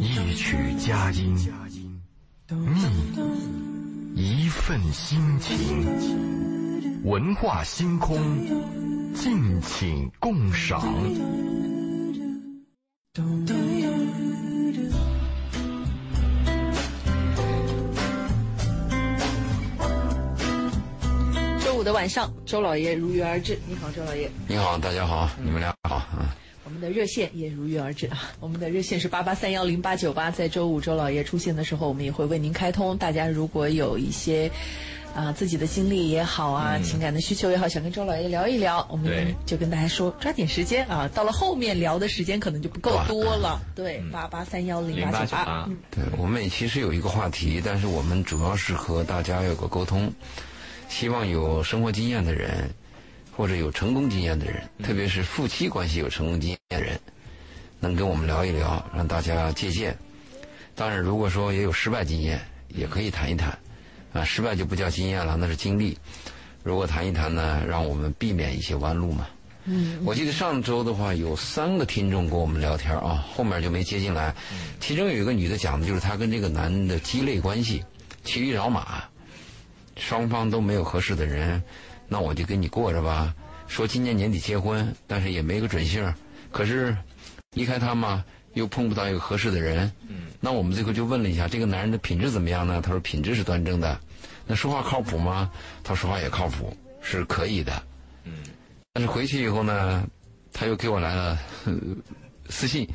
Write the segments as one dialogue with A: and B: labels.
A: 一曲佳音，觅一份心情，文化星空，敬请共赏。
B: 周五的晚上，周老爷如约而至。你好，周老爷。
C: 你好，大家好，你们俩好。嗯，
B: 我们的热线也如约而至啊！我们的热线是八八三幺零八九八，在周五周老爷出现的时候，我们也会为您开通。大家如果有一些啊、自己的经历也好啊，情感的需求也好，想跟周老爷聊一聊，我们就跟大家说，抓紧时间啊！到了后面聊的时间可能就不够多了。对，八八三幺零八九八。嗯，
C: 对，我们也其实有一个话题，但是我们主要是和大家有个沟通，希望有生活经验的人，或者有成功经验的人，特别是夫妻关系有成功经验的人，能跟我们聊一聊，让大家借鉴。当然，如果说也有失败经验，也可以谈一谈。啊，失败就不叫经验了，那是经历。如果谈一谈呢，让我们避免一些弯路嘛。嗯，我记得上周的话，有三个听众跟我们聊天啊，后面就没接进来。其中有一个女的讲的就是她跟这个男的鸡肋关系，骑驴找马，双方都没有合适的人，那我就跟你过着吧。说今年年底结婚，但是也没个准信儿。可是离开他嘛，又碰不到一个合适的人。嗯，那我们最后就问了一下，这个男人的品质怎么样呢？他说品质是端正的。那说话靠谱吗？他说话也靠谱，是可以的。嗯，但是回去以后呢，他又给我来了、呃 私信，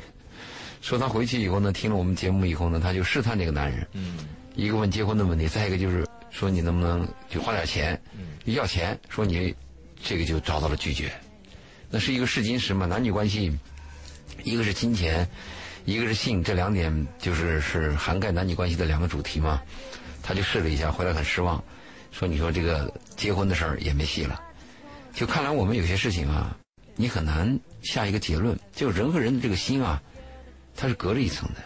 C: 说他回去以后呢，听了我们节目以后呢，他就试探这个男人。嗯，一个问结婚的问题，再一个就是说你能不能就花点钱，要钱，说你这个就遭到了拒绝。那是一个试金石嘛，男女关系，一个是金钱，一个是性，这两点就是是涵盖男女关系的两个主题嘛。他就试了一下，回来很失望，说你说这个结婚的事儿也没戏了。就看来我们有些事情啊，你很难下一个结论。就人和人的这个心啊，它是隔着一层的。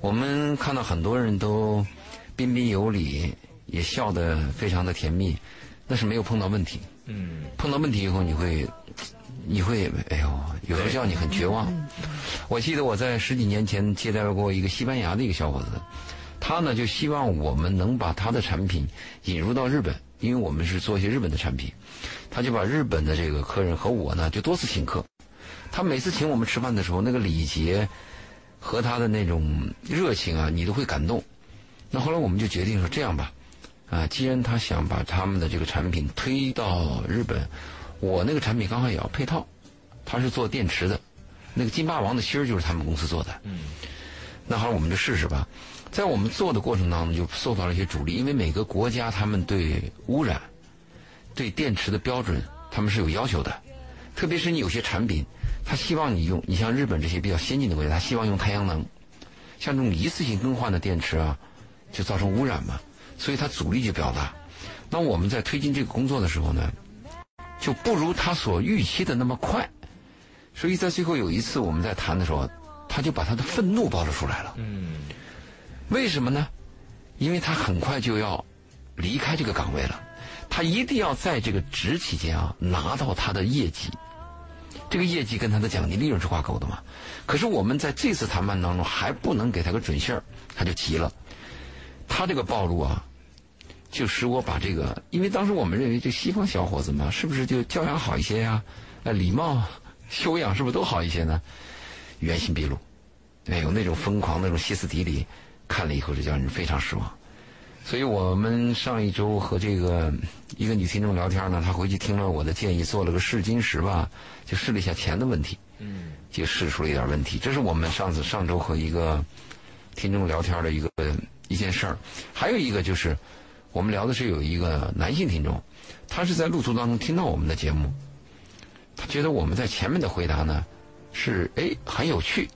C: 我们看到很多人都彬彬有礼，也笑得非常的甜蜜，那是没有碰到问题。嗯，碰到问题以后，你会，你会，哎呦，有时候叫你很绝望。我记得我在十几年前接待过一个西班牙的一个小伙子，他呢就希望我们能把他的产品引入到日本，因为我们是做一些日本的产品，他就把日本的这个客人和我呢就多次请客。他每次请我们吃饭的时候，那个礼节和他的那种热情啊，你都会感动。那后来我们就决定说这样吧，啊，既然他想把他们的这个产品推到日本，我那个产品刚好也要配套，他是做电池的，那个金霸王的芯儿就是他们公司做的。嗯，那好，我们就试试吧。在我们做的过程当中，就受到了一些阻力，因为每个国家他们对污染、对电池的标准，他们是有要求的。特别是你有些产品，他希望你用，你像日本这些比较先进的国家，他希望用太阳能。像这种一次性更换的电池啊，就造成污染嘛，所以他阻力就比较大。那我们在推进这个工作的时候呢，就不如他所预期的那么快。所以在最后有一次我们在谈的时候，他就把他的愤怒暴露出来了。嗯，为什么呢？因为他很快就要离开这个岗位了，他一定要在这个职期间啊拿到他的业绩。这个业绩跟他的奖金利润是挂钩的嘛？可是我们在这次谈判当中还不能给他个准信儿，他就急了。他这个暴露啊，就使我把这个，因为当时我们认为这西方小伙子嘛，是不是就教养好一些呀、呃，礼貌、修养是不是都好一些呢？原形毕露，哎呦那种疯狂、那种歇斯底里，看了以后就叫人非常失望。所以我们上一周和这个一个女听众聊天呢，她回去听了我的建议，做了个试金石吧，就试了一下钱的问题，嗯，就试出了一点问题。这是我们上次上周和一个听众聊天的一个一件事儿。还有一个就是，我们聊的是有一个男性听众，他是在路途当中听到我们的节目，他觉得我们在前面的回答呢是哎很有趣，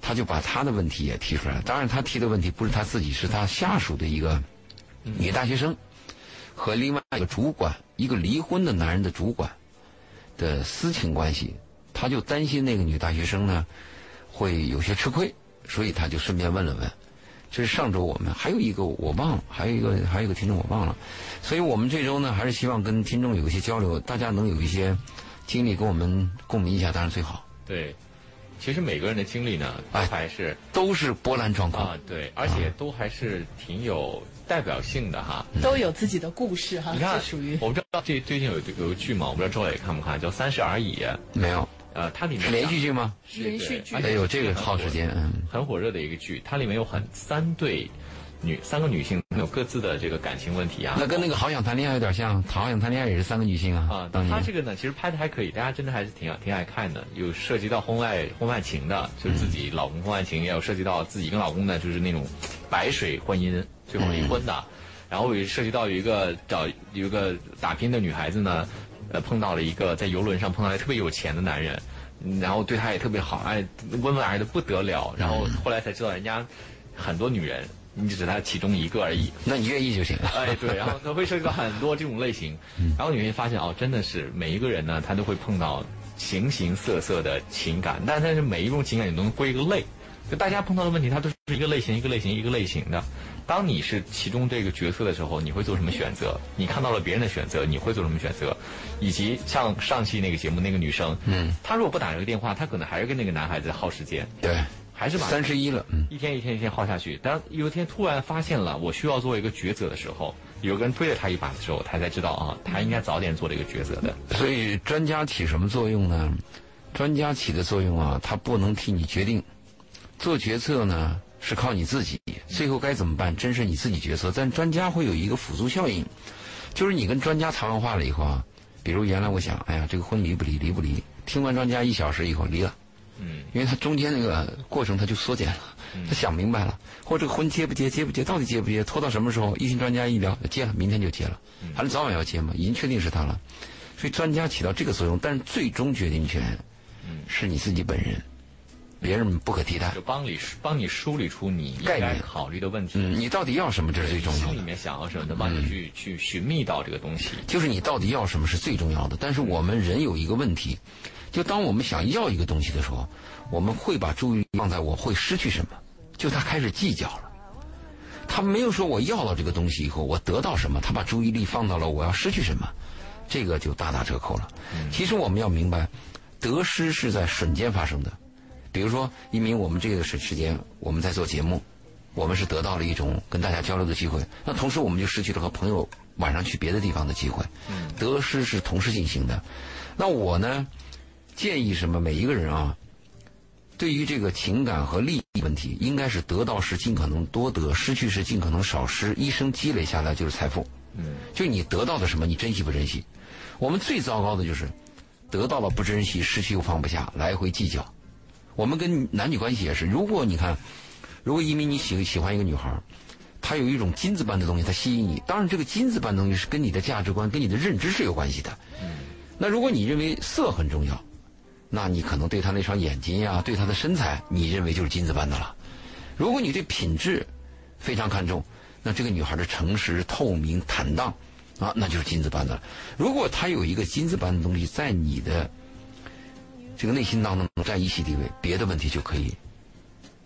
C: 他就把他的问题也提出来。当然，他提的问题不是他自己，是他下属的一个女大学生和另外一个主管，一个离婚的男人的主管的私情关系。他就担心那个女大学生呢会有些吃亏，所以他就顺便问了问。这是上周我们还有一个我忘了，还有一个还有一个听众我忘了，所以我们这周呢还是希望跟听众有一些交流，大家能有一些经历跟我们共鸣一下，当然最好。
D: 对，其实每个人的经历呢，都
C: 哎
D: 还是
C: 都是波澜壮阔。
D: 啊，对，而且都还是挺有代表性的哈。
B: 都有自己的故事哈，
D: 你看
B: 这属于，
D: 我不知道这最近有有个剧嘛，我不知道周磊看不看，叫《三十而已》。
C: 没有，
D: 呃，它里面
C: 是连续剧吗？
B: 连续剧
C: 哎呦，这个耗时间，嗯。
D: 很火热的一个剧，它里面有很三对女三个女性有各自的这个感情问题啊。
C: 那跟那个好想谈恋爱有点像，好想谈恋爱也是三个女性啊。
D: 啊，
C: 当年
D: 它这个呢，其实拍的还可以，大家真的还是挺挺爱看的。有涉及到婚外婚外情的，就是自己老公婚外情，也有涉及到自己跟老公呢，就是那种白水婚姻，最后离婚的。然后也涉及到有一个找有一个打拼的女孩子呢，呃，碰到了一个在游轮上碰到了特别有钱的男人，嗯然后对他也特别好，哎，温文尔雅的不得了。然后后来才知道人家很多女人，你只是他其中一个而已。
C: 那你愿意就行了。
D: 哎，对，然后他会涉及到很多这种类型，然后你会发现哦，真的是每一个人呢，他都会碰到形形色色的情感，但但是每一种情感你都能归一个类，就大家碰到的问题，它都是一个类型一个类型一个类型的。当你是其中这个角色的时候，你会做什么选择？你看到了别人的选择，你会做什么选择？以及像上期那个节目那个女生，嗯，她如果不打这个电话，她可能还是跟那个男孩子耗时间，
C: 对，
D: 还是把
C: 三十一了，嗯，
D: 一天一天一天耗下去。当有一天突然发现了我需要做一个抉择的时候，有个人推了他一把的时候，他才知道啊，他应该早点做这个抉择的。
C: 所以专家起什么作用呢？专家起的作用啊，他不能替你决定，做决策呢是靠你自己，最后该怎么办，真是你自己决策。但专家会有一个辅助效应，就是你跟专家谈完话了以后啊，比如原来我想，哎呀，这个婚离不离，离不离？听完专家一小时以后离了，
D: 嗯，
C: 因为他中间那个过程他就缩减了，他想明白了，或者这个婚结不结，结不结，到底结不结，拖到什么时候？一听专家一聊，结了，明天就结了，反正早晚要结嘛，已经确定是他了，所以专家起到这个作用，但是最终决定权是你自己本人，别人不可替代
D: 就。帮你帮你梳理出你应该考虑的问题，
C: 嗯，你到底要什么，这是最重要的。
D: 心里面想要什么，能帮你去、去寻觅到这个东西。
C: 就是你到底要什么是最重要的。但是我们人有一个问题，就当我们想要一个东西的时候，我们会把注意力放在我会失去什么，就他开始计较了。他没有说我要了这个东西以后我得到什么，他把注意力放到了我要失去什么，这个就大打折扣了。其实我们要明白，得失是在瞬间发生的。比如说，因为，我们这个时时间我们在做节目，我们是得到了一种跟大家交流的机会，那同时我们就失去了和朋友晚上去别的地方的机会。得失是同时进行的。那我呢，建议什么？每一个人啊，对于这个情感和利益问题，应该是得到是尽可能多得，失去是尽可能少失，一生积累下来就是财富。
D: 嗯，
C: 就你得到的什么，你珍惜不珍惜？我们最糟糕的就是得到了不珍惜，失去又放不下，来回计较。我们跟男女关系也是，如果你看，如果一鸣你喜喜欢一个女孩儿，她有一种金子般的东西，她吸引你。当然，这个金子般的东西是跟你的价值观、跟你的认知是有关系的。那如果你认为色很重要，那你可能对她那双眼睛呀、对她的身材，你认为就是金子般的了。如果你对品质非常看重，那这个女孩的诚实、透明、坦荡啊，那就是金子般的了。如果她有一个金子般的东西在你的这个内心当中占一席地位，别的问题就可以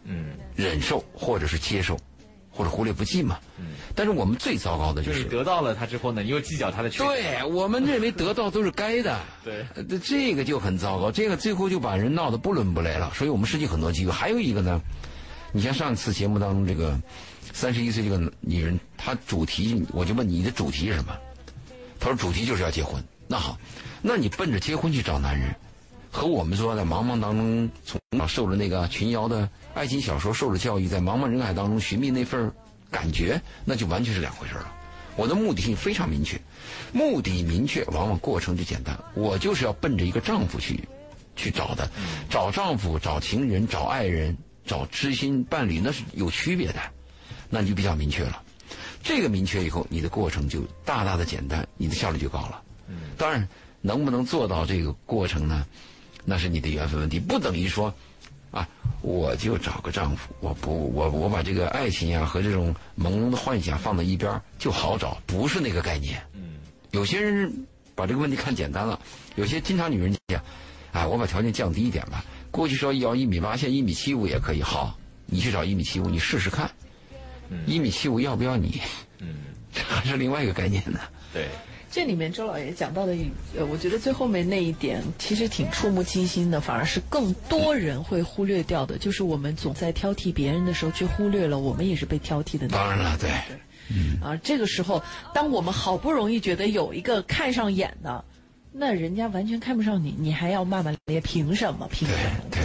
D: 嗯，
C: 忍受或者是接受，或者忽略不计嘛。但是我们最糟糕的就
D: 就是是。得到了他之后呢，你又计较他的缺点。
C: 对我们认为得到都是该的，
D: 对
C: 这个就很糟糕，这个最后就把人闹得不伦不类了，所以我们失去很多机会。还有一个呢，你像上次节目当中这个三十一岁这个女人，她主题我就问你的主题是什么？她说主题就是要结婚。那好，那你奔着结婚去找男人，和我们说在茫茫当中从小受了那个群妖的爱情小说受了教育，在茫茫人海当中寻觅那份感觉，那就完全是两回事了。我的目的性非常明确，目的明确，往往过程就简单。我就是要奔着一个丈夫去去找的，找丈夫、找情人、找爱人、找知心伴侣，那是有区别的，那你就比较明确了。这个明确以后，你的过程就大大的简单，你的效率就高了。当然，能不能做到这个过程呢？那是你的缘分问题，不等于说，啊，我就找个丈夫，我不，我我把这个爱情呀、和这种朦胧的幻想放在一边就好找，不是那个概念。
D: 嗯，
C: 有些人把这个问题看简单了，有些经常女人讲，哎，我把条件降低一点吧，过去说要一米八，现在一米七五也可以。好，你去找一米七五，你试试看，一米七五要不要你？
D: 嗯，
C: 这还是另外一个概念呢。
D: 对。
B: 这里面周老爷讲到的，呃，我觉得最后面那一点其实挺触目惊心的，反而是更多人会忽略掉的，就是我们总在挑剔别人的时候，却忽略了我们也是被挑剔的那个。
C: 当然了，对，
B: 嗯啊，这个时候，当我们好不容易觉得有一个看上眼的，那人家完全看不上你，你还要骂骂咧咧，凭什么？凭什么？
C: 对，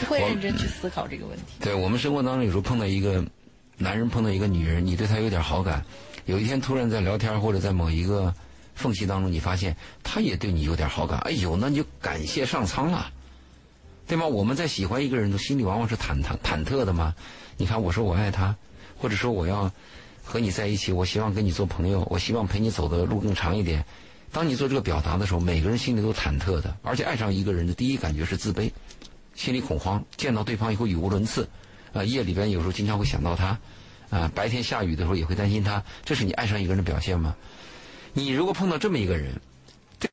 B: 不会认真去思考这个问题。
C: 对我们生活当中有时候碰到一个男人，碰到一个女人，你对他有点好感，有一天突然在聊天或者在某一个缝隙当中，你发现他也对你有点好感，哎呦，那你就感谢上苍了，对吗？我们在喜欢一个人的心里往往是忐忐忐忑的嘛。你看，我说我爱他，或者说我要和你在一起，我希望跟你做朋友，我希望陪你走的路更长一点。当你做这个表达的时候，每个人心里都忐忑的，而且爱上一个人的第一感觉是自卑，心里恐慌，见到对方以后语无伦次，啊，夜里边有时候经常会想到他，啊，白天下雨的时候也会担心他，这是你爱上一个人的表现吗？你如果碰到这么一个人，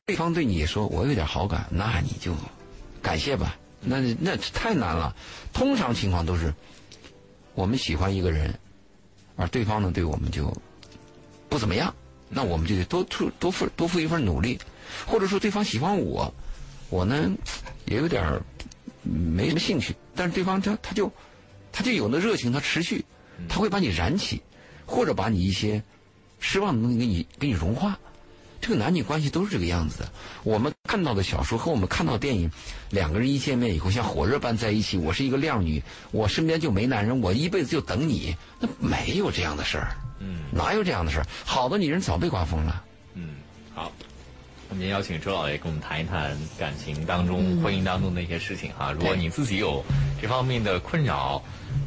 C: 对方对你说我有点好感，那你就感谢吧，那那太难了。通常情况都是我们喜欢一个人，而对方呢对我们就不怎么样。那我们就得多出多付多付一份努力，或者说对方喜欢我，我呢也有点没什么兴趣，但是对方他他就他就有那热情，他持续，他会把你燃起，或者把你一些失望的东西给你给你融化。这个男女关系都是这个样子的。我们看到的小说和我们看到电影，两个人一见面以后像火热般在一起。我是一个靓女，我身边就没男人，我一辈子就等你。那没有这样的事儿。嗯，哪有这样的事儿？好的女人早被刮风了。
D: 嗯，好，我们邀请周老爷跟我们谈一谈感情当中、婚姻当中的一些事情哈。如果你自己有这方面的困扰、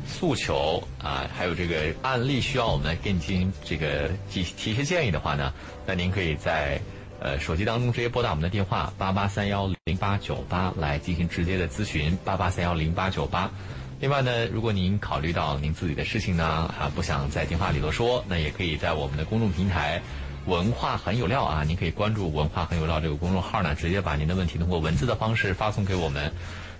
D: 诉求啊，还有这个案例需要我们给你进行这个提提一些建议的话呢，那您可以在呃手机当中直接拨打我们的电话八八三幺零八九八来进行直接的咨询八八三幺零八九八。另外呢，如果您考虑到您自己的事情呢，啊，不想在电话里头说，那也可以在我们的公众平台“文化很有料”啊，您可以关注“文化很有料”这个公众号呢，直接把您的问题通过文字的方式发送给我们。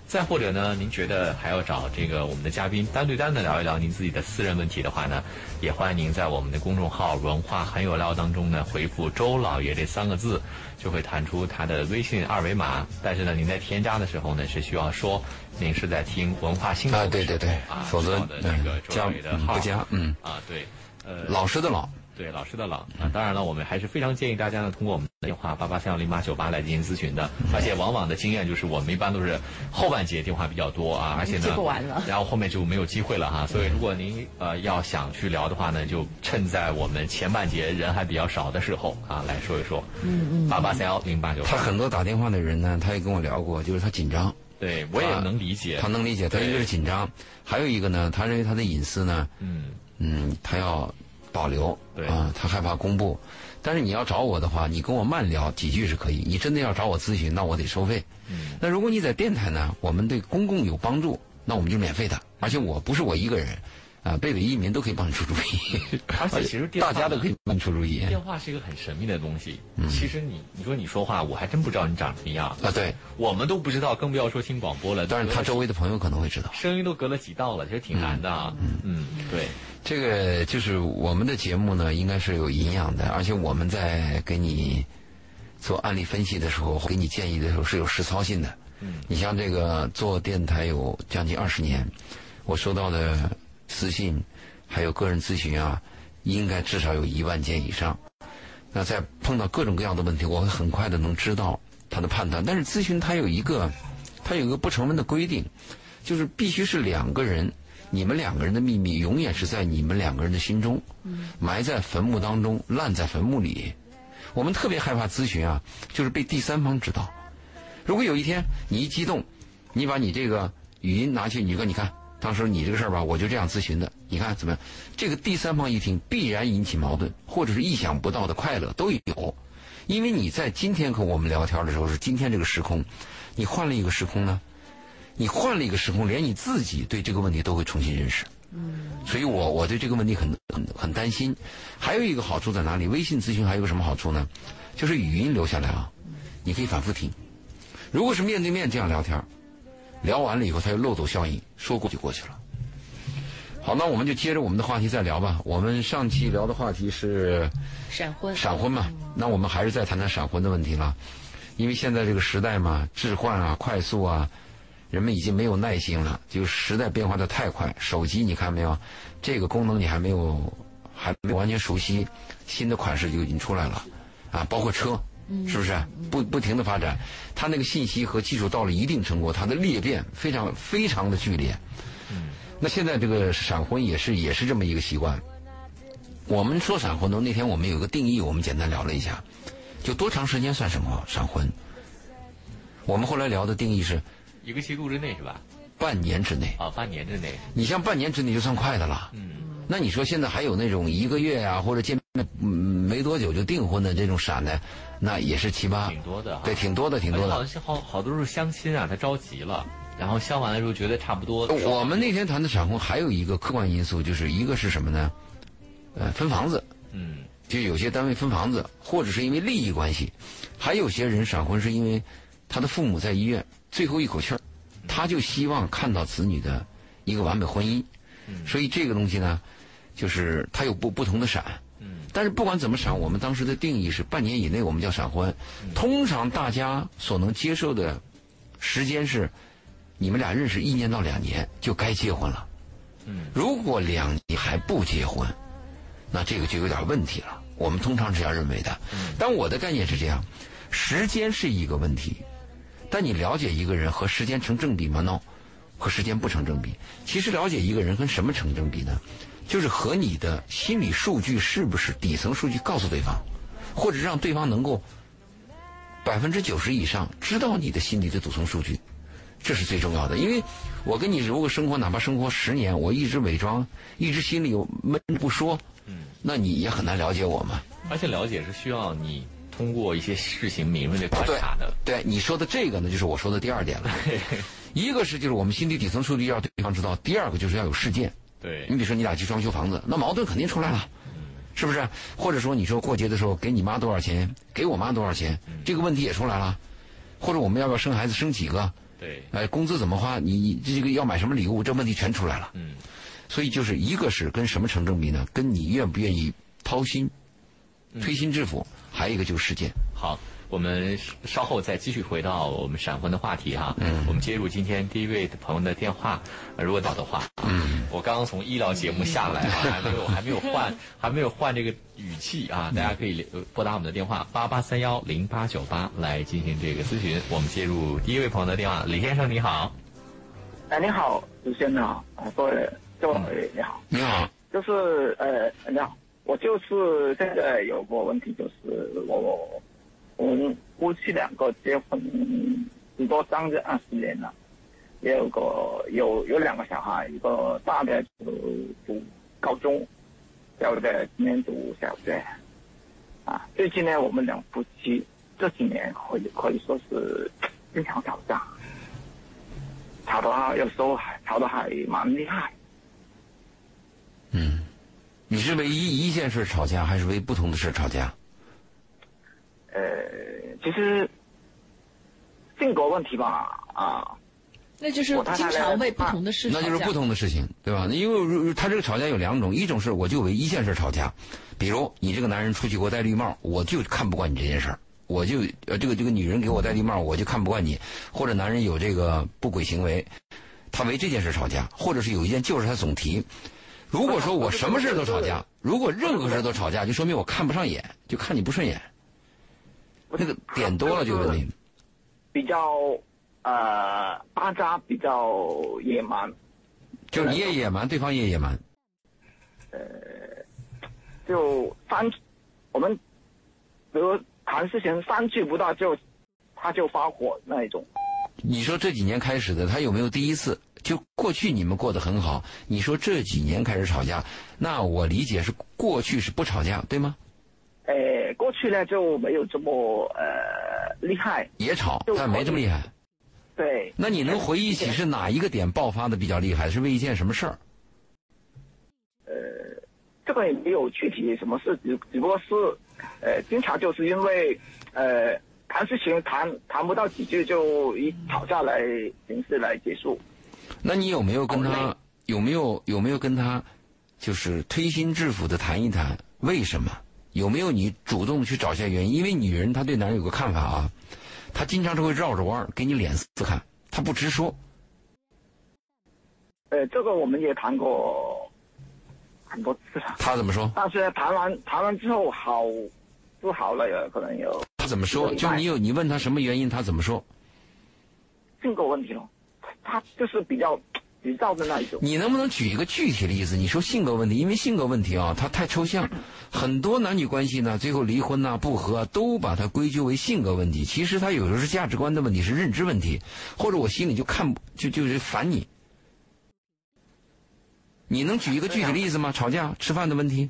D: 再或者呢，您觉得还要找这个我们的嘉宾单对单的聊一聊您自己的私人问题的话呢，也欢迎您在我们的公众号“文化很有料”当中呢回复“周老爷”这三个字，就会弹出他的微信二维码。但是呢，您在添加的时候呢，是需要说您是在听文化新
C: 啊，对对对，
D: 啊，
C: 否则
D: 的那个周老爷的号
C: 不加，嗯
D: 啊，对，呃，
C: 老师的老。
D: 对老师的老啊，当然了，我们还是非常建议大家呢，通过我们的电话八八三幺零八九八来进行咨询的。而且往往的经验就是，我们一般都是后半节电话比较多啊，而且呢，
B: 接不完了
D: 然后后面就没有机会了哈。所以如果您呃要想去聊的话呢，就趁在我们前半节人还比较少的时候啊，来说一说。嗯嗯。八八三幺零八九。
C: 他很多打电话的人呢，他也跟我聊过，就是他紧张。
D: 对我也能理解。
C: 他能理解，他一个是紧张，还有一个呢，他认为他的隐私呢，
D: 嗯
C: 嗯，他要保留，
D: 对
C: 啊，他害怕公布。但是你要找我的话，你跟我慢聊几句是可以。你真的要找我咨询，那我得收费。
D: 嗯
C: 那如果你在电台呢，我们对公共有帮助，那我们就免费的。而且我不是我一个人，啊，贝贝一民都可以帮你出主意。
D: 而且其实 电话
C: 大家都可以帮你出主意
D: 电话是一个很神秘的东西。
C: 嗯
D: 其实你你说你说话，我还真不知道你长什么样，
C: 啊。对，
D: 我们都不知道，更不要说听广播了。
C: 但是他周围的朋友可能会知道。
D: 声音都隔了几道了，其实挺难的啊。嗯对，
C: 这个就是我们的节目呢，应该是有营养的，而且我们在给你做案例分析的时候，给你建议的时候是有实操性的。
D: 嗯，
C: 你像这个做电台有将近二十年，我收到的私信还有个人咨询啊，应该至少有一万件以上。那在碰到各种各样的问题，我会很快的能知道他的判断。但是咨询他有一个，他有一个不成文的规定，就是必须是两个人，你们两个人的秘密永远是在你们两个人的心中，埋在坟墓当中，烂在坟墓里。我们特别害怕咨询啊，就是被第三方知道。如果有一天你一激动，你把你这个语音拿去，你说你看，当时你这个事儿吧，我就这样咨询的，你看怎么样？这个第三方一听，必然引起矛盾，或者是意想不到的快乐都有。因为你在今天和我们聊天的时候是今天这个时空，你换了一个时空呢，你换了一个时空，连你自己对这个问题都会重新认识。嗯，所以我我对这个问题很很很担心。还有一个好处在哪里？微信咨询还有个什么好处呢？就是语音留下来啊，你可以反复听。如果是面对面这样聊天，聊完了以后，它有漏斗效应，说过就过去了。好，那我们就接着我们的话题再聊吧。我们上期聊的话题是
B: 闪婚，
C: 闪婚嘛，那我们还是再谈谈闪婚的问题了。因为现在这个时代嘛，置换啊，快速啊，人们已经没有耐心了，就时代变化的太快。手机你看没有，这个功能你还没有还没有完全熟悉，新的款式就已经出来了，啊，包括车，是不是？不不停的发展，它那个信息和技术到了一定程度，它的裂变非常非常的剧烈。那现在这个闪婚也是也是这么一个习惯。我们说闪婚呢，那天我们有个定义，我们简单聊了一下，就多长时间算什么闪婚？我们后来聊的定义是
D: 一个季度之内是吧？
C: 半年之内。
D: 啊，半年之内。
C: 你像半年之内就算快的了。
D: 嗯。
C: 那你说现在还有那种一个月啊，或者见面没多久就订婚的这种闪的，那也是七八。
D: 挺多的。
C: 对，挺多的，挺多的。
D: 好像好好多是相亲啊，他着急了。然后相完了之后觉得差不多。
C: 我们那天谈的闪婚还有一个客观因素，就是一个是什么呢？呃，分房子。
D: 嗯。
C: 就有些单位分房子，或者是因为利益关系，还有些人闪婚是因为他的父母在医院最后一口气儿，他就希望看到子女的一个完美婚姻。
D: 嗯。
C: 所以这个东西呢，就是它有不不同的闪。
D: 嗯。
C: 但是不管怎么闪，我们当时的定义是半年以内我们叫闪婚。通常大家所能接受的时间是。你们俩认识一年到两年就该结婚了，
D: 嗯，
C: 如果两年还不结婚，那这个就有点问题了。我们通常是这样认为的，但我的概念是这样：时间是一个问题，但你了解一个人和时间成正比吗？no，和时间不成正比。其实了解一个人跟什么成正比呢？就是和你的心理数据是不是底层数据告诉对方，或者让对方能够百分之九十以上知道你的心理的组成数据。这是最重要的，因为我跟你如果生活，哪怕生活十年，我一直伪装，一直心里有闷不说，
D: 嗯，
C: 那你也很难了解我嘛。
D: 而且了解是需要你通过一些事情敏锐的观察的。
C: 对你说的这个呢，就是我说的第二点了。一个是就是我们心理底层数据要对方知道，第二个就是要有事件。
D: 对。
C: 你比如说你俩去装修房子，那矛盾肯定出来了，是不是？或者说你说过节的时候给你妈多少钱，给我妈多少钱，这个问题也出来了。或者我们要不要生孩子，生几个？
D: 对，
C: 哎，工资怎么花？你你这个要买什么礼物？这问题全出来了。
D: 嗯，
C: 所以就是一个是跟什么成正比呢？跟你愿不愿意掏心、推心置腹，还有一个就是时间。
D: 好，我们稍后再继续回到我们闪婚的话题哈。
C: 嗯，
D: 我们接入今天第一位朋友的电话，如果到的话。
C: 嗯，
D: 我刚刚从医疗节目下来啊，还没有还没有换 还没有换这个语气啊，大家可以拨打我们的电话八八三幺零八九八来进行这个咨询。我们接入第一位朋友的电话，李先生你好。
E: 哎，你好，主持人好，啊，各位各位你好。
C: 你好。
E: 就是呃，你好，我就是现在有个问题，就是我我我们夫妻两个结婚十多将近二十年了。也有个有有两个小孩，一个大的读高中，小的今年读小学。啊，最近呢，我们两夫妻这几年可以可以说是经常吵架，吵得有时候还吵得还蛮厉害。
C: 嗯，你是为一一件事吵架，还是为不同的事吵架？
E: 呃，其实性格问题吧，啊。
B: 那就是经常为不同的事情
C: 那就是不同的事情，对吧？因为他这个吵架有两种，一种是我就为一件事吵架，比如你这个男人出去给我戴绿帽，我就看不惯你这件事儿，我就呃这个这个女人给我戴绿帽，我就看不惯你，或者男人有这个不轨行为，他为这件事吵架，或者是有一件旧事他总提。如果说我什么事都吵架，如果任何事都吵架，就说明我看不上眼，就看你不顺眼。那个点多了就问题。
E: 比较。呃，巴扎比较野蛮，
C: 就你也野蛮，对方也野蛮。
E: 呃，就三，我们比如谈事情三句不到就他就发火那一种。
C: 你说这几年开始的，他有没有第一次？就过去你们过得很好，你说这几年开始吵架，那我理解是过去是不吵架，对吗？
E: 呃，过去呢就没有这么呃厉害，
C: 也吵，但没这么厉害。
E: 对，
C: 那你能回忆起是哪一个点爆发的比较厉害？是为一件什么事儿？
E: 呃，这个也没有具体什么事，只只不过是，呃，经常就是因为，呃，谈事情谈谈不到几句就以吵架来形式来结束。
C: 那你有没有跟他有没有有没有跟他就是推心置腹的谈一谈为什么？有没有你主动去找一下原因？因为女人她对男人有个看法啊，她经常是会绕着弯儿给你脸色看，她不直说。
E: 呃，这个我们也谈过很多次了，
C: 她怎么说？
E: 但是谈完谈完之后好不好了有可能有
C: 她怎么说？就你有你问她什么原因，她怎么说？
E: 性格问题咯，他就是比较急躁的那一种。
C: 你能不能举一个具体的例子？你说性格问题，因为性格问题啊，它太抽象，很多男女关系呢，最后离婚呐、不和、都把它归咎为性格问题。其实它有时候是价值观的问题，是认知问题，或者我心里就看就就是烦你。你能举一个具体的例子吗？吵架、吃饭的问题，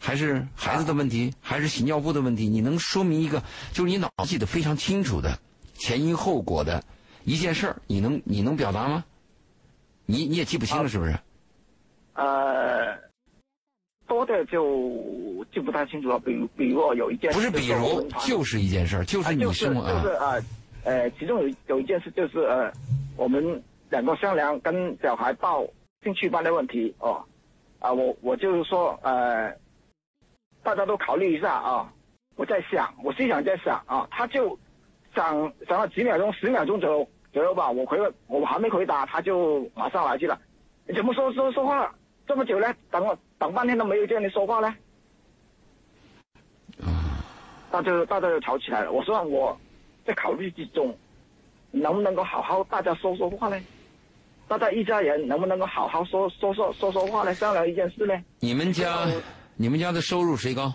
C: 还是孩子的问题，还是洗尿布的问题？你能说明一个，就是你脑子记得非常清楚的前因后果的一件事儿，你能你能表达吗？你你也记不清了是不是？
E: 呃，多的就记不太清楚了。比如，比如有一件
C: 不是，比如就是一件事儿，就是你
E: 就是
C: 生活
E: 就是呃呃，其中有有一件事就是呃，我们两个商量跟小孩报兴趣班的问题哦，啊，我我就是说呃，大家都考虑一下啊。我在想，我心想在想啊，他就想想了几秒钟，十秒钟左右左右吧。我回了，我还没回答，他就马上来去了。你怎么说说说话这么久呢？等我等半天都没有见你说话呢。大家大家就吵起来了。我说我在考虑之中，能不能够好好大家说说话呢？大家一家人能不能够好好说说说说说话呢？商量一件事呢？
C: 你们家你们家的收入谁高？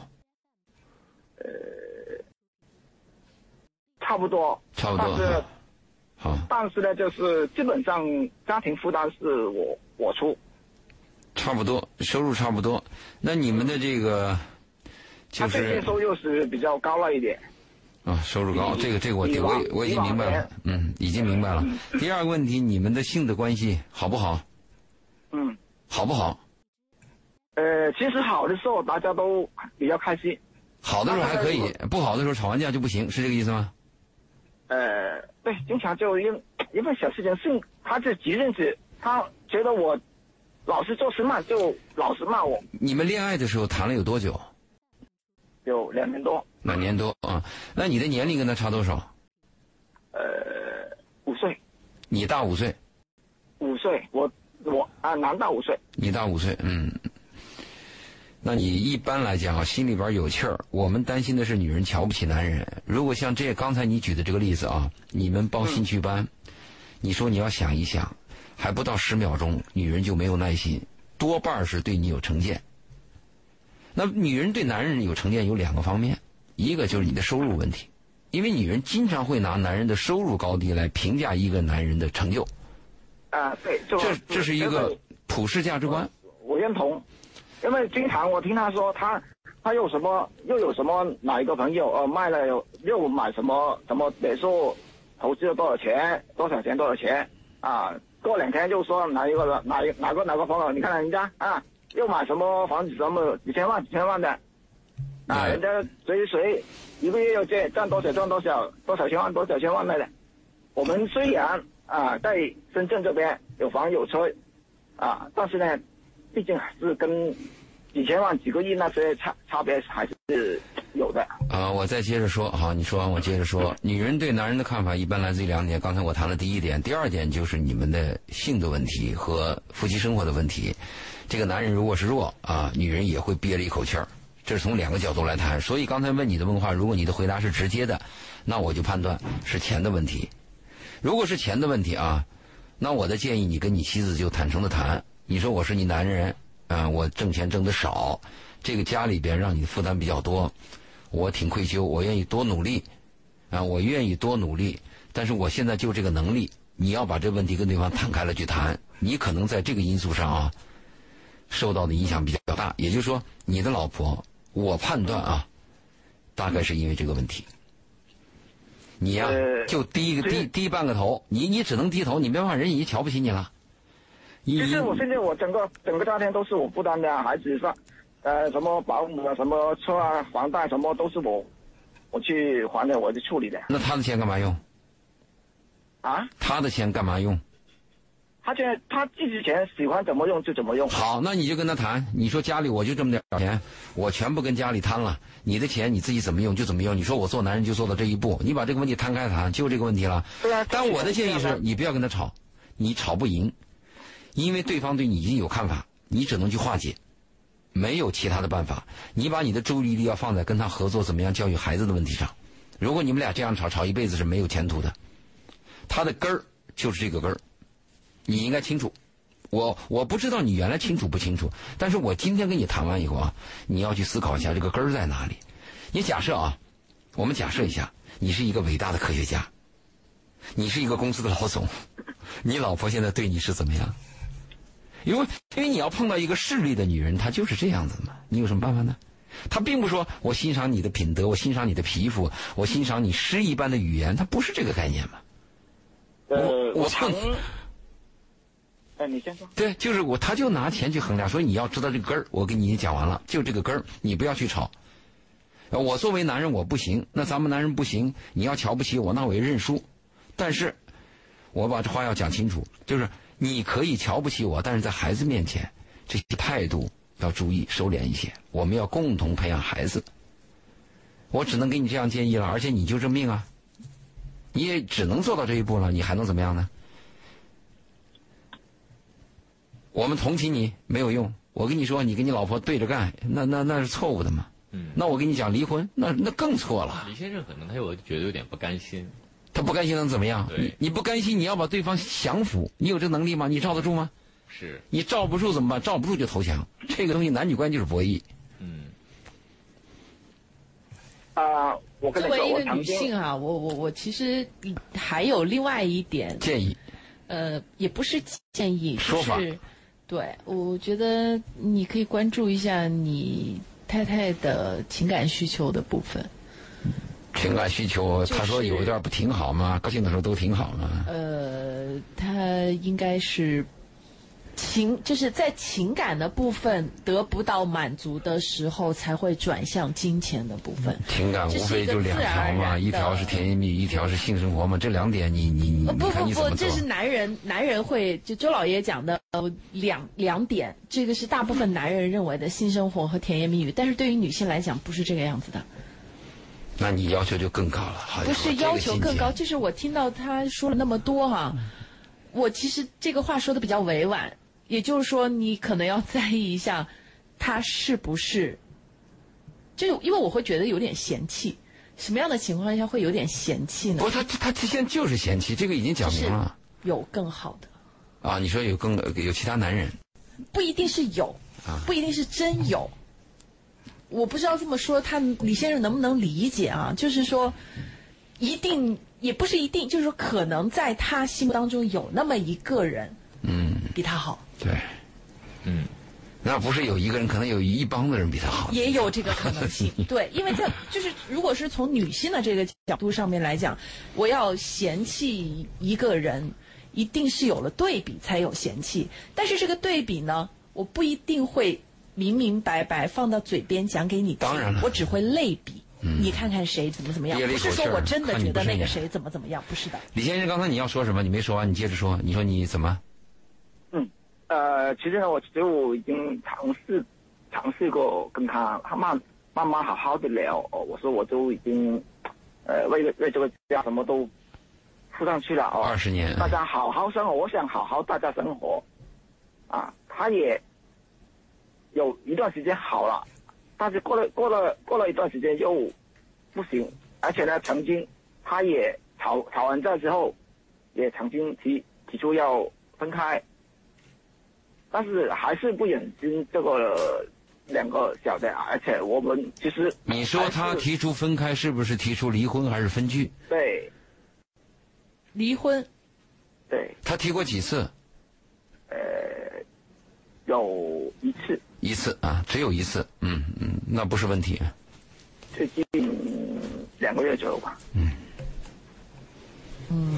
E: 呃差不多，
C: 差不多好，
E: 但是呢，就是基本上家庭负担是我我出。
C: 差不多收入差不多。那你们的这个就是
E: 他最近收入是比较高了一点。
C: 啊，收入高，这个这个我我我已经明白了，嗯，已经明白了。第二个问题，你们的性的关系好不好？
E: 嗯，
C: 好不好？
E: 呃，其实好的时候大家都比较开心。
C: 好的时候还可以，不好的时候吵完架就不行，是这个意思吗？
E: 呃，对，经常就因因为小事情，是他是急认识，他觉得我老是做事慢，就老是骂我。
C: 你们恋爱的时候谈了有多久？
E: 有两年多，
C: 两年多啊。那你的年龄跟他差多少？
E: 呃，五岁，
C: 你大五岁，
E: 五岁，我我啊，男大五岁。
C: 你大五岁，嗯。那你一般来讲啊，心里边有气儿。我们担心的是女人瞧不起男人。如果像这刚才你举的这个例子啊，你们报兴趣班，你说你要想一想，还不到十秒钟，女人就没有耐心，多半是对你有成见。那女人对男人有成见有两个方面，一个就是你的收入问题，因为女人经常会拿男人的收入高低来评价一个男人的成就，
E: 啊，对，就
C: 这这是一个普世价值观。
E: 我认同，因为经常我听他说他他又什么又有什么哪一个朋友呃卖了又又买什么什么别墅，投资了多少钱多少钱多少钱啊，过两天又说哪一个哪一哪个哪个朋友，你看人家啊又买什么房子什么几千万几千万的，啊人家谁谁一个月要赚赚多少赚多少多少千万多少千万来的，我们虽然啊在深圳这边有房有车啊，但是呢。毕竟还是跟几千万、几个亿那些差差别还是有的。
C: 啊，我再接着说，好，你说完我接着说。女人对男人的看法一般来自于两点，刚才我谈了第一点，第二点就是你们的性的问题和夫妻生活的问题。这个男人如果是弱啊，女人也会憋着一口气儿，这是从两个角度来谈。所以刚才问你的问话，如果你的回答是直接的，那我就判断是钱的问题。如果是钱的问题啊，那我的建议你跟你妻子就坦诚的谈。你说我是你男人，啊、我挣钱挣的少，这个家里边让你负担比较多，我挺愧疚，我愿意多努力，啊，我愿意多努力，但是我现在就这个能力，你要把这问题跟对方摊开了去谈，你可能在这个因素上啊，受到的影响比较大。也就是说，你的老婆，我判断啊，大概是因为这个问题。你呀、
E: 呃
C: 就低一个低低半个头，你你只能低头，你没办法，人已经瞧不起你了。你
E: 其实我现在我整个整个家庭都是我负担的啊，孩子上，呃，什么保姆啊，什么车啊，房贷什么都是我我去还的，我去处理的
C: 那他的钱干嘛用？
E: 啊。
C: 他的钱干嘛用？
E: 他现在他自己钱喜欢怎么用就怎么用。
C: 好，那你就跟他谈，你说家里我就这么点钱，我全部跟家里摊了，你的钱你自己怎么用就怎么用。你说我做男人就做到这一步，你把这个问题摊开谈，就这个问题了。
E: 对啊
C: 但我的建议是你不要跟他吵，你吵不赢，因为对方对你已经有看法，你只能去化解，没有其他的办法。你把你的注意力要放在跟他合作怎么样教育孩子的问题上。如果你们俩这样吵，吵一辈子是没有前途的。他的根儿就是这个根儿，你应该清楚。我我不知道你原来清楚不清楚，但是我今天跟你谈完以后啊，你要去思考一下这个根儿在哪里。你假设啊，我们假设一下，你是一个伟大的科学家，你是一个公司的老总，你老婆现在对你是怎么样？因为因为你要碰到一个势利的女人，她就是这样子嘛，你有什么办法呢？她并不说我欣赏你的品德，我欣赏你的皮肤，我欣赏你诗一般的语言，她不是这个概念嘛。
E: 呃，
C: 我
E: 我常
C: 我，
E: 哎，你先说。
C: 对，就是我，他就拿钱去衡量，所以你要知道这个根儿。我跟你讲完了，就这个根儿，你不要去吵。呃我作为男人我不行，那咱们男人不行，你要瞧不起我，那我也认输。但是，我把这话要讲清楚，就是你可以瞧不起我，但是在孩子面前，这些态度要注意收敛一些。我们要共同培养孩子。我只能给你这样建议了，而且你就这命啊，你也只能做到这一步了，你还能怎么样呢？我们同情你没有用，我跟你说，你跟你老婆对着干，那那那是错误的嘛。
D: 嗯
C: 那我跟你讲离婚，那那更错了。
D: 李先生可能他有觉得有点不甘心，
C: 他不甘心能怎么样？你你不甘心，你要把对方降服，你有这能力吗？你罩得住吗？
D: 是，
C: 你罩不住怎么办？罩不住就投降。这个东西男女关系就是博弈。
D: 嗯，
E: 啊、我跟，
B: 作为一个女性啊，我我我其实还有另外一点，
C: 建议
B: 呃，也不是建议，
C: 说法
B: 就是对，我觉得你可以关注一下你太太的情感需求的部分。
C: 情感需求，他说有一段不挺好吗？高兴的时候都挺好吗？
B: 呃，他应该是情，就是在情感的部分得不到满足的时候，才会转向金钱的部分。
C: 情感无非就两条嘛，一条是甜言蜜语，一条是性生活嘛。这两点你你你
B: 呃不不不，这？是男人男人会就周老爷讲的呃两两点，这个是大部分男人认为的性生活和甜言蜜语，但是对于女性来讲不是这个样子的，
C: 那你要求就更高了。好
B: 不是要求更高，就是我听到他说了那么多哈、我其实这个话说的比较委婉，也就是说你可能要在意一下他是不是，就是因为我会觉得有点嫌弃，什么样的情况下会有点嫌弃呢
C: 不，？他他他现在就是嫌弃，这个已经讲明了
B: 有更好的。
C: 啊。你说有更有其他男人，
B: 不一定是有，
C: 啊
B: 不一定是真有。我不知道这么说，他李先生能不能理解啊？就是说，一定也不是一定，就是说，可能在他心目当中有那么一个人
C: 嗯，
B: 比他好，
C: 对，
D: 嗯，
C: 那不是有一个人，可能有一帮的人比他好。
B: 也有这个可能性。对，因为在就是如果是从女性的这个角度上面来讲，我要嫌弃一个人，一定是有了对比才有嫌弃。但是这个对比呢，我不一定会明明白白放到嘴边讲给你听，
C: 当然了
B: 我只会类比。你看看谁怎么怎么样，
C: 憋了一
B: 不是说我真的觉得那个谁怎么怎么样，不是的。
C: 李先生，刚才你要说什么？你没说完，你接着说。你说你怎么？
E: 嗯，呃，其实呢，我就已经尝试尝试过跟他他慢慢慢好好的聊。哦，我说我都已经，呃，为了为这个家什么都付上去了哦。
C: 二十年，
E: 大家好好生活，我想好好大家生活，啊，他也有一段时间好了，但是过了过了过了一段时间又不行，而且呢，曾经他也吵吵完架之后，也曾经提提出要分开，但是还是不忍心这个两个小的，而且我们其实
C: 你说他提出分开，是不是提出离婚还是分居？
E: 对。
B: 离婚。
E: 对。
C: 他提过几次？
E: 有一次
C: 一次啊，只有一次。嗯嗯，那不是问题。
E: 最近两个月左右吧。嗯。
B: 嗯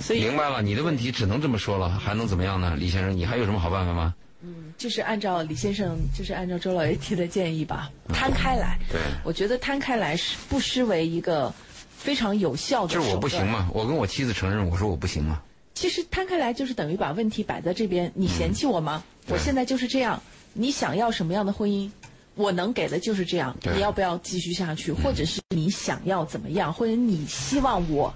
B: 所以
C: 明白了，你的问题只能这么说了，还能怎么样呢？李先生，你还有什么好办法吗？
B: 嗯就是按照李先生，就是按照周老爷提的建议吧，摊开来。
C: 对
B: 我觉得摊开来是不失为一个非常有效的。
C: 就是我不行？嘛，我跟我妻子承认，我说我不行嘛。
B: 其实摊开来就是等于把问题摆在这边，你嫌弃我吗？
C: 对
B: 我现在就是这样，你想要什么样的婚姻？我能给的就是这样，你要不要继续下去？或者是你想要怎么样，或者你希望我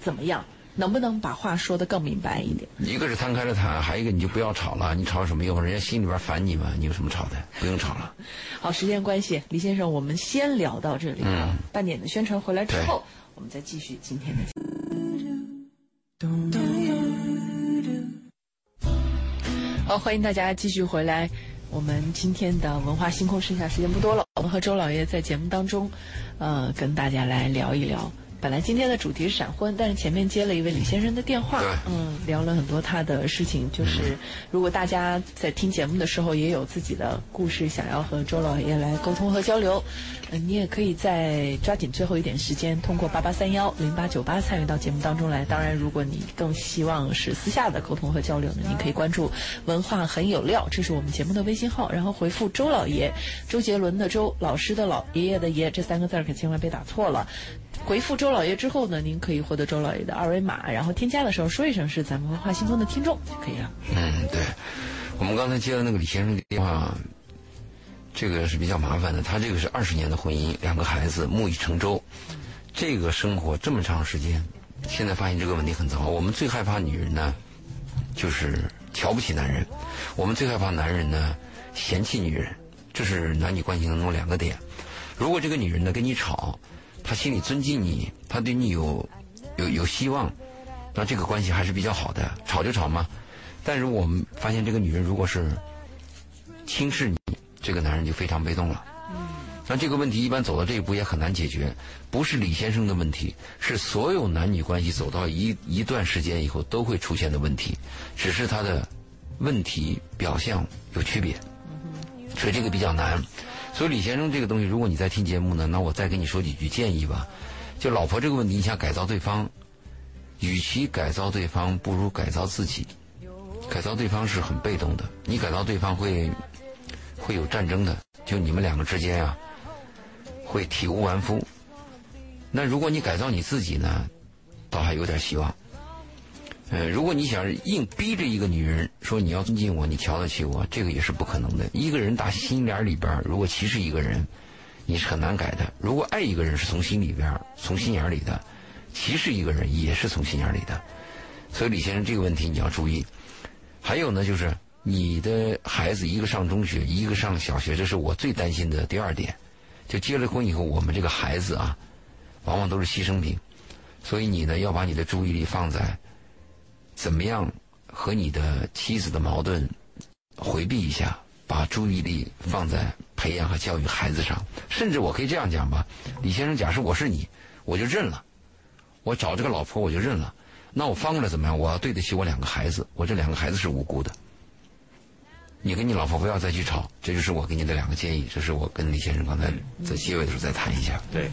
B: 怎么样？能不能把话说得更明白一点？
C: 一个是摊开了谈，还有一个你就不要吵了，你吵有什么用？人家心里边烦你嘛，你有什么吵的？不用吵了。
B: 好，时间关系，李先生，我们先聊到这里啊。
C: 嗯
B: 半点的宣传回来之后，我们再继续今天的。好，欢迎大家继续回来。我们今天的文化星空剩下时间不多了，我们和周老爷在节目当中，呃，跟大家来聊一聊。本来今天的主题是闪婚，但是前面接了一位李先生的电话，嗯，聊了很多他的事情。就是如果大家在听节目的时候也有自己的故事想要和周老爷来沟通和交流，嗯、你也可以在抓紧最后一点时间，通过八八三幺零八九八参与到节目当中来。当然，如果你更希望是私下的沟通和交流呢，你可以关注“文化很有料”，这是我们节目的微信号，然后回复“周老爷”，周杰伦的周，老师的老，爷爷的爷，这三个字儿可千万别打错了。回复周老爷之后呢，您可以获得周老爷的二维码，然后添加的时候说一声是咱们文化星空的听众就可以了。
C: 嗯，对。我们刚才接了那个李先生的电话，这个是比较麻烦的。他这个是二十年的婚姻，两个孩子，木已成舟。这个生活这么长时间，现在发现这个问题很糟。我们最害怕女人呢，就是瞧不起男人；我们最害怕男人呢，嫌弃女人。这是男女关系当中两个点。如果这个女人呢跟你吵，他心里尊敬你，他对你有有有希望，那这个关系还是比较好的。吵就吵嘛，但是我们发现这个女人如果是轻视你，这个男人就非常被动了。那这个问题一般走到这一步也很难解决，不是李先生的问题，是所有男女关系走到一一段时间以后都会出现的问题，只是他的问题表象有区别，所以这个比较难。所以李先生这个东西，如果你在听节目呢，那我再给你说几句建议吧。就老婆这个问题，你想改造对方，与其改造对方，不如改造自己。改造对方是很被动的，你改造对方会会有战争的，就你们两个之间啊，会体无完肤。那如果你改造你自己呢，倒还有点希望。呃，如果你想硬逼着一个女人说你要尊敬我，你瞧得起我，这个也是不可能的。一个人打心眼里边，如果歧视一个人，你是很难改的。如果爱一个人是从心里边、从心眼里的，歧视一个人也是从心眼里的。所以李先生这个问题你要注意。还有呢，就是你的孩子一个上中学，一个上小学，这是我最担心的第二点。就结了婚以后，我们这个孩子啊，往往都是牺牲品，所以你呢要把你的注意力放在怎么样和你的妻子的矛盾回避一下，把注意力放在培养和教育孩子上。甚至我可以这样讲吧，李先生，假设我是你，我就认了，我找这个老婆我就认了。那我翻过来怎么样？我要对得起我两个孩子，我这两个孩子是无辜的。你跟你老婆不要再去吵，这就是我给你的两个建议。这是我跟李先生刚才在结尾的时候再谈一下。
D: 对，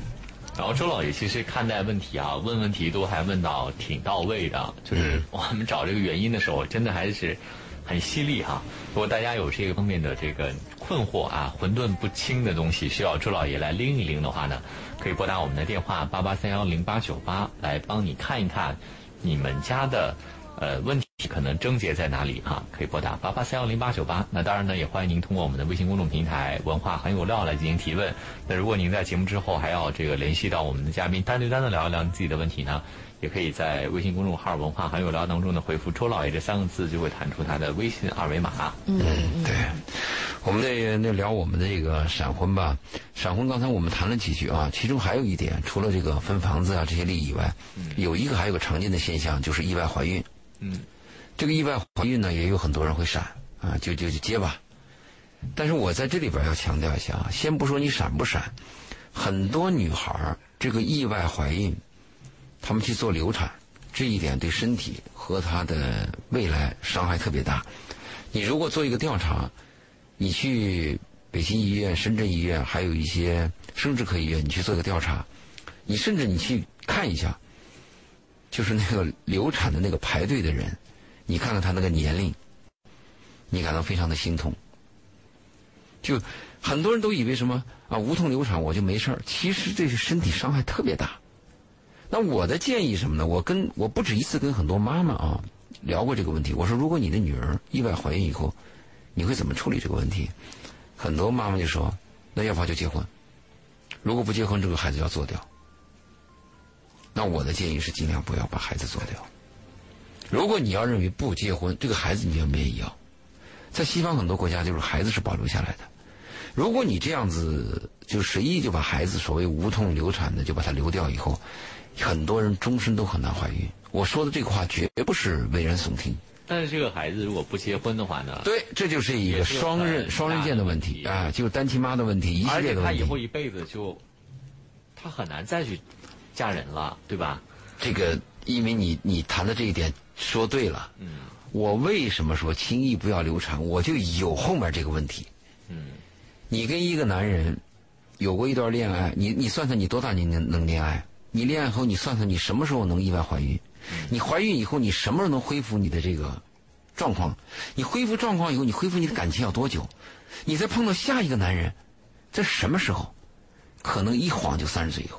D: 然后周老爷其实看待问题啊，问问题都还问到挺到位的，就是 我们找这个原因的时候，真的还是很犀利哈。如果大家有这个方面的这个困惑啊，混沌不清的东西，需要周老爷来拎一拎的话呢，可以拨打我们的电话八八三幺零八九八来帮你看一看你们家的。呃，问题可能症结在哪里啊？可以拨打八八三幺零八九八。那当然呢，也欢迎您通过我们的微信公众平台“文化很有料”来进行提问。那如果您在节目之后还要这个联系到我们的嘉宾，单对单的聊一聊你自己的问题呢，也可以在微信公众号“文化很有料”当中呢回复“周老爷”这三个字，就会弹出他的微信二维码。
C: 嗯，对。我们那那聊我们的这个闪婚吧，闪婚刚才我们谈了几句啊，其中还有一点，除了这个分房子啊这些利益以外，有一个还有个常见的现象就是意外怀孕。
D: 嗯，
C: 这个意外怀孕呢，也有很多人会闪啊，就就就接吧。但是我在这里边要强调一下啊，先不说你闪不闪，很多女孩儿这个意外怀孕，她们去做流产，这一点对身体和她的未来伤害特别大。你如果做一个调查，你去北京医院、深圳医院，还有一些生殖科医院，你去做一个调查，你甚至你去看一下。就是那个流产的那个排队的人，你看看他那个年龄，你感到非常的心痛。就很多人都以为什么啊无痛流产我就没事儿，其实这是身体伤害特别大。那我的建议什么呢？我跟我不止一次跟很多妈妈啊，聊过这个问题。我说，如果你的女儿意外怀孕以后，你会怎么处理这个问题？很多妈妈就说，那要不就结婚，如果不结婚，这个孩子要做掉。那我的建议是，尽量不要把孩子做掉。如果你要认为不结婚，这个孩子你要愿意要，在西方很多国家就是孩子是保留下来的。如果你这样子就随意就把孩子所谓无痛流产的就把它流掉以后，很多人终身都很难怀孕。我说的这个话绝不是危言耸听。
D: 但是这个孩子如果不结婚的话呢？
C: 对，这就是一个双刃双刃剑的问题啊，就是单亲妈的问题，一系列的问题。
D: 而且他以后一辈子就，他很难再去嫁人了，对吧？
C: 这个，因为你你谈的这一点说对了。嗯。我为什么说轻易不要流产？我就有后面这个问题。嗯。你跟一个男人有过一段恋爱，你你算算你多大年龄能恋爱？你恋爱后你算算你什么时候能意外怀孕？你怀孕以后你什么时候能恢复你的这个状况？你恢复状况以后，你恢复你的感情要多久？你再碰到下一个男人，这什么时候？可能一晃就三十岁以后了。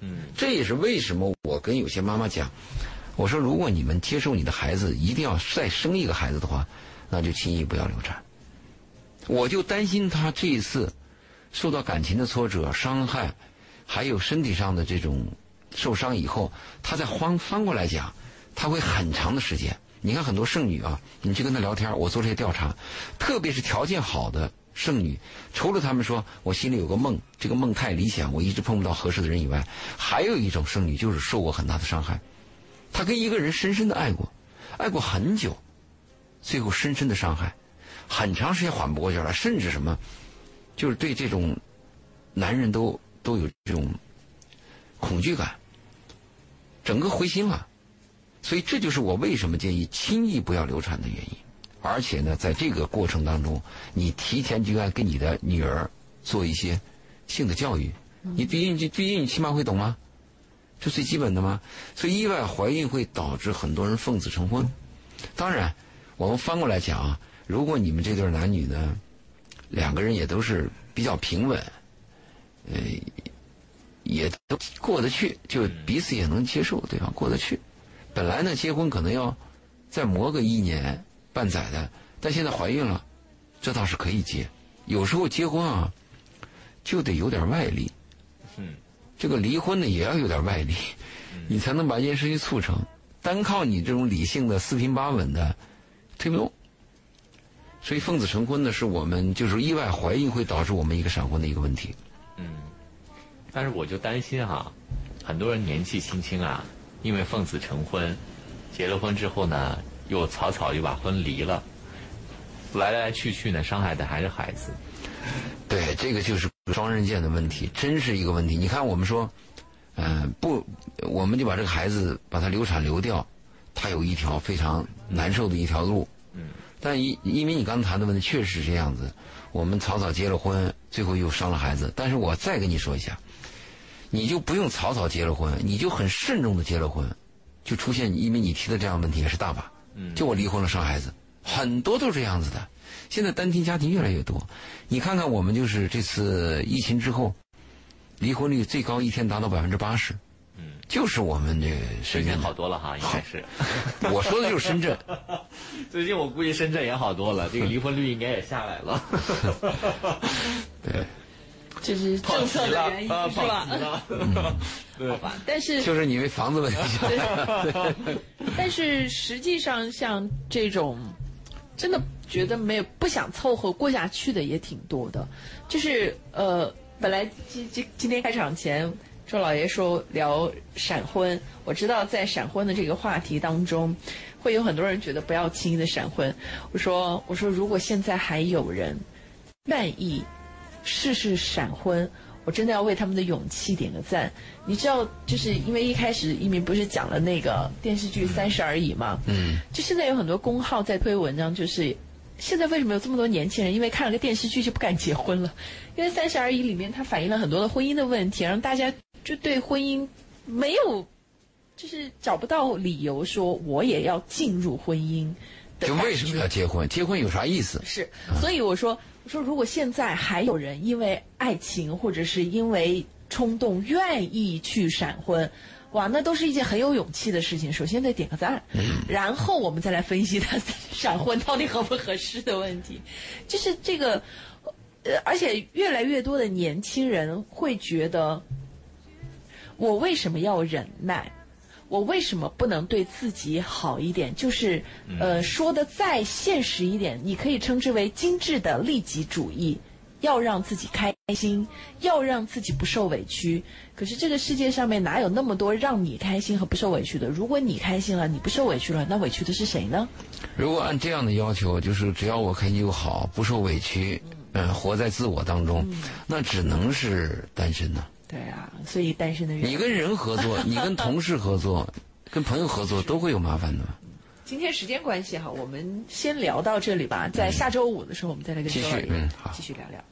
C: 嗯，这也是为什么我跟有些妈妈讲，我说如果你们接受你的孩子一定要再生一个孩子的话，那就轻易不要流产。我就担心他这一次受到感情的挫折、伤害，还有身体上的这种受伤以后，他再翻翻过来讲，他会很长的时间。你看很多剩女啊，你去跟他聊天，我做这些调查，特别是条件好的剩女，除了他们说我心里有个梦，这个梦太理想，我一直碰不到合适的人以外，还有一种剩女就是受过很大的伤害，她跟一个人深深的爱过，爱过很久，最后深深的伤害。很长时间缓不过劲来，甚至什么，就是对这种男人都都有这种恐惧感，整个灰心了。所以这就是我为什么建议轻易不要流产的原因。而且呢，在这个过程当中，你提前就该跟你的女儿做一些性的教育。你毕竟，毕竟你起码会懂吗？这最基本的吗？所以意外怀孕会导致很多人奉子成婚。当然，我们翻过来讲啊。如果你们这对男女呢，两个人也都是比较平稳，呃，也都过得去，就彼此也能接受对方过得去。本来呢，结婚可能要再磨个一年半载的，但现在怀孕了，这倒是可以结。有时候结婚啊，就得有点外力。嗯。这个离婚呢，也要有点外力，你才能把一件事情促成。单靠你这种理性的四平八稳的，推不动。所以奉子成婚呢，是我们就是意外怀孕会导致我们一个闪婚的一个问题。
D: 嗯，但是我就担心哈，很多人年纪轻轻啊，因为奉子成婚，结了婚之后呢，又草草就把婚离了，来来去去呢，伤害的还是孩子。
C: 对，这个就是双刃剑的问题，真是一个问题。你看，我们说，嗯，不，我们就把这个孩子把他流产流掉，他有一条非常难受的一条路。嗯。但因因为你刚才谈的问题确实是这样子，我们草草结了婚，最后又伤了孩子。但是我再跟你说一下，你就不用草草结了婚，你就很慎重的结了婚，就出现因为你提的这样问题也是大把。嗯，就我离婚了生孩子，很多都是这样子的。现在单亲家庭越来越多，你看看我们就是这次疫情之后，离婚率最高一天达到百分之八十。就是我们这
D: 深圳好多了哈，应该是。
C: 我说的就是深圳。
D: 最近我估计深圳也好多了，这个离婚率应该也下来了。
C: 对，
B: 这是政策的原因是吧？好吧，但是
C: 就是你为房子问题。
B: 但是实际上，像这种真的觉得没有不想凑合过下去的也挺多的。就是呃，本来今今今天开场前。周老爷说聊闪婚，我知道在闪婚的这个话题当中，会有很多人觉得不要轻易的闪婚。我说我说如果现在还有人愿意试试闪婚，我真的要为他们的勇气点个赞。你知道，就是因为一开始一鸣不是讲了那个电视剧《三十而已》吗？嗯，就现在有很多公号在推文章，就是现在为什么有这么多年轻人因为看了个电视剧就不敢结婚了？因为《三十而已》里面它反映了很多的婚姻的问题，让大家。就对婚姻没有，就是找不到理由说我也要进入婚姻。
C: 就为什么要结婚？结婚有啥意思？
B: 是，所以我说，我说如果现在还有人因为爱情或者是因为冲动愿意去闪婚，哇，那都是一件很有勇气的事情。首先得点个赞，然后我们再来分析他 闪婚到底合不合适的问题。就是这个，呃，而且越来越多的年轻人会觉得，我为什么要忍耐？我为什么不能对自己好一点？就是，呃，说的再现实一点，你可以称之为精致的利己主义。要让自己开心，要让自己不受委屈。可是这个世界上面哪有那么多让你开心和不受委屈的？如果你开心了，你不受委屈了，那委屈的是谁呢？
C: 如果按这样的要求，就是只要我开心就好，不受委屈，嗯、呃，活在自我当中，那只能是单身呢。
B: 对啊，所以单身的人，
C: 你跟人合作，你跟同事合作，跟朋友合作，都会有麻烦的。
B: 今天时间关系哈，我们先聊到这里吧。在下周五的时候，我们再来跟
C: 继续嗯好
B: 继续聊聊。